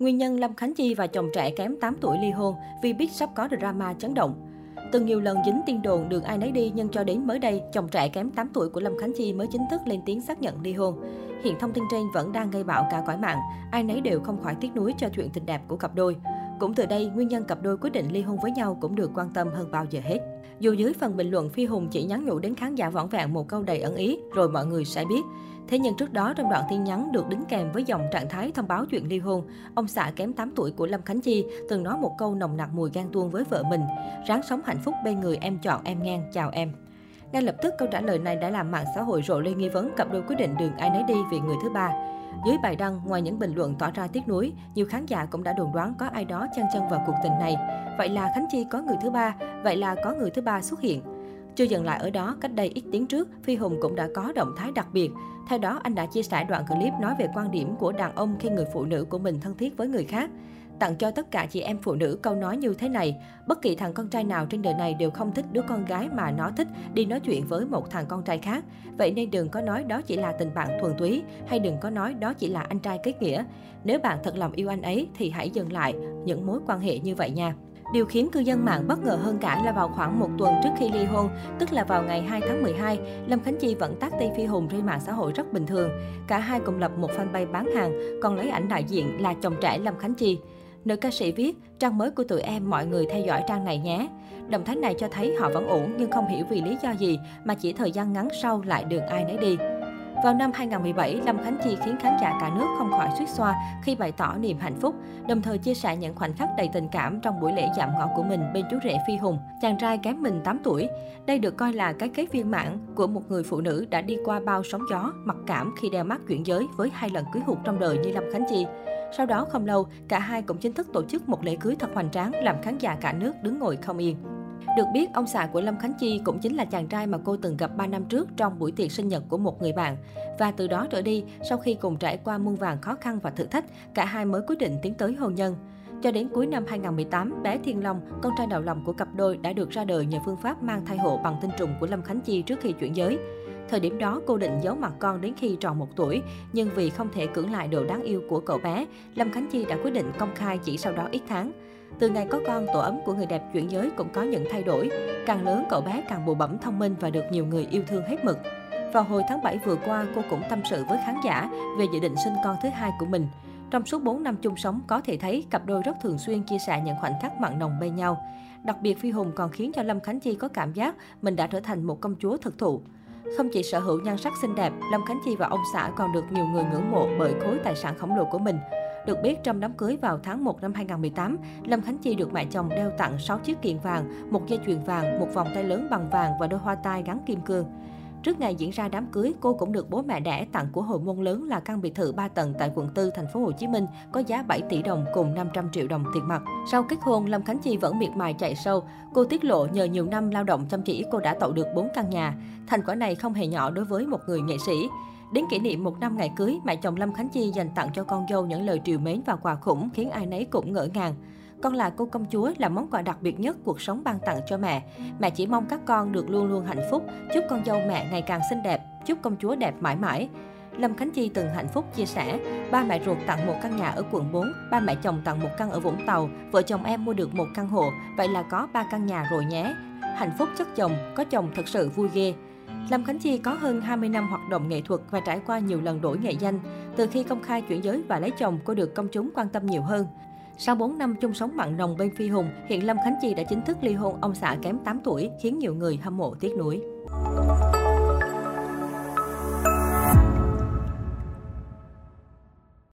Nguyên nhân Lâm Khánh Chi và chồng trẻ kém 8 tuổi ly hôn vì biết sắp có drama chấn động. Từng nhiều lần dính tin đồn đường ai nấy đi nhưng cho đến mới đây, chồng trẻ kém 8 tuổi của Lâm Khánh Chi mới chính thức lên tiếng xác nhận ly hôn. Hiện thông tin trên vẫn đang gây bão cả cõi mạng, ai nấy đều không khỏi tiếc nuối cho chuyện tình đẹp của cặp đôi. Cũng từ đây, nguyên nhân cặp đôi quyết định ly hôn với nhau cũng được quan tâm hơn bao giờ hết. Dù dưới phần bình luận Phi Hùng chỉ nhắn nhủ đến khán giả võn vẹn một câu đầy ẩn ý, rồi mọi người sẽ biết. Thế nhưng trước đó trong đoạn tin nhắn được đính kèm với dòng trạng thái thông báo chuyện ly hôn, ông xã kém 8 tuổi của Lâm Khánh Chi từng nói một câu nồng nặc mùi gan tuông với vợ mình, ráng sống hạnh phúc bên người em chọn em ngang, chào em. Ngay lập tức câu trả lời này đã làm mạng xã hội rộ lên nghi vấn cặp đôi quyết định đường ai nấy đi vì người thứ ba. Dưới bài đăng, ngoài những bình luận tỏ ra tiếc nuối, nhiều khán giả cũng đã đồn đoán có ai đó chân chân vào cuộc tình này. Vậy là Khánh Chi có người thứ ba, vậy là có người thứ ba xuất hiện. Chưa dừng lại ở đó, cách đây ít tiếng trước, Phi Hùng cũng đã có động thái đặc biệt. Theo đó, anh đã chia sẻ đoạn clip nói về quan điểm của đàn ông khi người phụ nữ của mình thân thiết với người khác. Tặng cho tất cả chị em phụ nữ câu nói như thế này, bất kỳ thằng con trai nào trên đời này đều không thích đứa con gái mà nó thích đi nói chuyện với một thằng con trai khác. Vậy nên đừng có nói đó chỉ là tình bạn thuần túy, hay đừng có nói đó chỉ là anh trai kết nghĩa. Nếu bạn thật lòng yêu anh ấy thì hãy dừng lại những mối quan hệ như vậy nha. Điều khiến cư dân mạng bất ngờ hơn cả là vào khoảng một tuần trước khi ly hôn, tức là vào ngày 2 tháng 12, Lâm Khánh Chi vẫn tác Tây Phi Hùng trên mạng xã hội rất bình thường. Cả hai cùng lập một fanpage bán hàng, còn lấy ảnh đại diện là chồng trẻ Lâm Khánh Chi. Nữ ca sĩ viết, trang mới của tụi em mọi người theo dõi trang này nhé. Động thái này cho thấy họ vẫn ổn nhưng không hiểu vì lý do gì mà chỉ thời gian ngắn sau lại đường ai nấy đi. Vào năm 2017, Lâm Khánh Chi khiến khán giả cả nước không khỏi suýt xoa khi bày tỏ niềm hạnh phúc, đồng thời chia sẻ những khoảnh khắc đầy tình cảm trong buổi lễ dạm ngõ của mình bên chú rể Phi Hùng, chàng trai kém mình 8 tuổi. Đây được coi là cái kết viên mãn của một người phụ nữ đã đi qua bao sóng gió, mặc cảm khi đeo mắt chuyển giới với hai lần cưới hụt trong đời như Lâm Khánh Chi. Sau đó không lâu, cả hai cũng chính thức tổ chức một lễ cưới thật hoành tráng làm khán giả cả nước đứng ngồi không yên. Được biết, ông xã của Lâm Khánh Chi cũng chính là chàng trai mà cô từng gặp 3 năm trước trong buổi tiệc sinh nhật của một người bạn. Và từ đó trở đi, sau khi cùng trải qua muôn vàng khó khăn và thử thách, cả hai mới quyết định tiến tới hôn nhân. Cho đến cuối năm 2018, bé Thiên Long, con trai đầu lòng của cặp đôi đã được ra đời nhờ phương pháp mang thai hộ bằng tinh trùng của Lâm Khánh Chi trước khi chuyển giới. Thời điểm đó, cô định giấu mặt con đến khi tròn một tuổi, nhưng vì không thể cưỡng lại độ đáng yêu của cậu bé, Lâm Khánh Chi đã quyết định công khai chỉ sau đó ít tháng. Từ ngày có con, tổ ấm của người đẹp chuyển giới cũng có những thay đổi. Càng lớn, cậu bé càng bù bẩm thông minh và được nhiều người yêu thương hết mực. Vào hồi tháng 7 vừa qua, cô cũng tâm sự với khán giả về dự định sinh con thứ hai của mình. Trong suốt 4 năm chung sống, có thể thấy cặp đôi rất thường xuyên chia sẻ những khoảnh khắc mặn nồng bên nhau. Đặc biệt Phi Hùng còn khiến cho Lâm Khánh Chi có cảm giác mình đã trở thành một công chúa thực thụ. Không chỉ sở hữu nhan sắc xinh đẹp, Lâm Khánh Chi và ông xã còn được nhiều người ngưỡng mộ bởi khối tài sản khổng lồ của mình. Được biết, trong đám cưới vào tháng 1 năm 2018, Lâm Khánh Chi được mẹ chồng đeo tặng 6 chiếc kiện vàng, một dây chuyền vàng, một vòng tay lớn bằng vàng và đôi hoa tai gắn kim cương. Trước ngày diễn ra đám cưới, cô cũng được bố mẹ đẻ tặng của hồi môn lớn là căn biệt thự 3 tầng tại quận 4 thành phố Hồ Chí Minh có giá 7 tỷ đồng cùng 500 triệu đồng tiền mặt. Sau kết hôn, Lâm Khánh Chi vẫn miệt mài chạy sâu. Cô tiết lộ nhờ nhiều năm lao động chăm chỉ, cô đã tạo được 4 căn nhà. Thành quả này không hề nhỏ đối với một người nghệ sĩ. Đến kỷ niệm một năm ngày cưới, mẹ chồng Lâm Khánh Chi dành tặng cho con dâu những lời triều mến và quà khủng khiến ai nấy cũng ngỡ ngàng. Con là cô công chúa là món quà đặc biệt nhất cuộc sống ban tặng cho mẹ. Mẹ chỉ mong các con được luôn luôn hạnh phúc, chúc con dâu mẹ ngày càng xinh đẹp, chúc công chúa đẹp mãi mãi. Lâm Khánh Chi từng hạnh phúc chia sẻ, ba mẹ ruột tặng một căn nhà ở quận 4, ba mẹ chồng tặng một căn ở Vũng Tàu, vợ chồng em mua được một căn hộ, vậy là có ba căn nhà rồi nhé. Hạnh phúc chất chồng, có chồng thật sự vui ghê. Lâm Khánh Chi có hơn 20 năm hoạt động nghệ thuật và trải qua nhiều lần đổi nghệ danh. Từ khi công khai chuyển giới và lấy chồng, cô được công chúng quan tâm nhiều hơn. Sau 4 năm chung sống mặn nồng bên Phi Hùng, hiện Lâm Khánh Chi đã chính thức ly hôn ông xã kém 8 tuổi, khiến nhiều người hâm mộ tiếc nuối.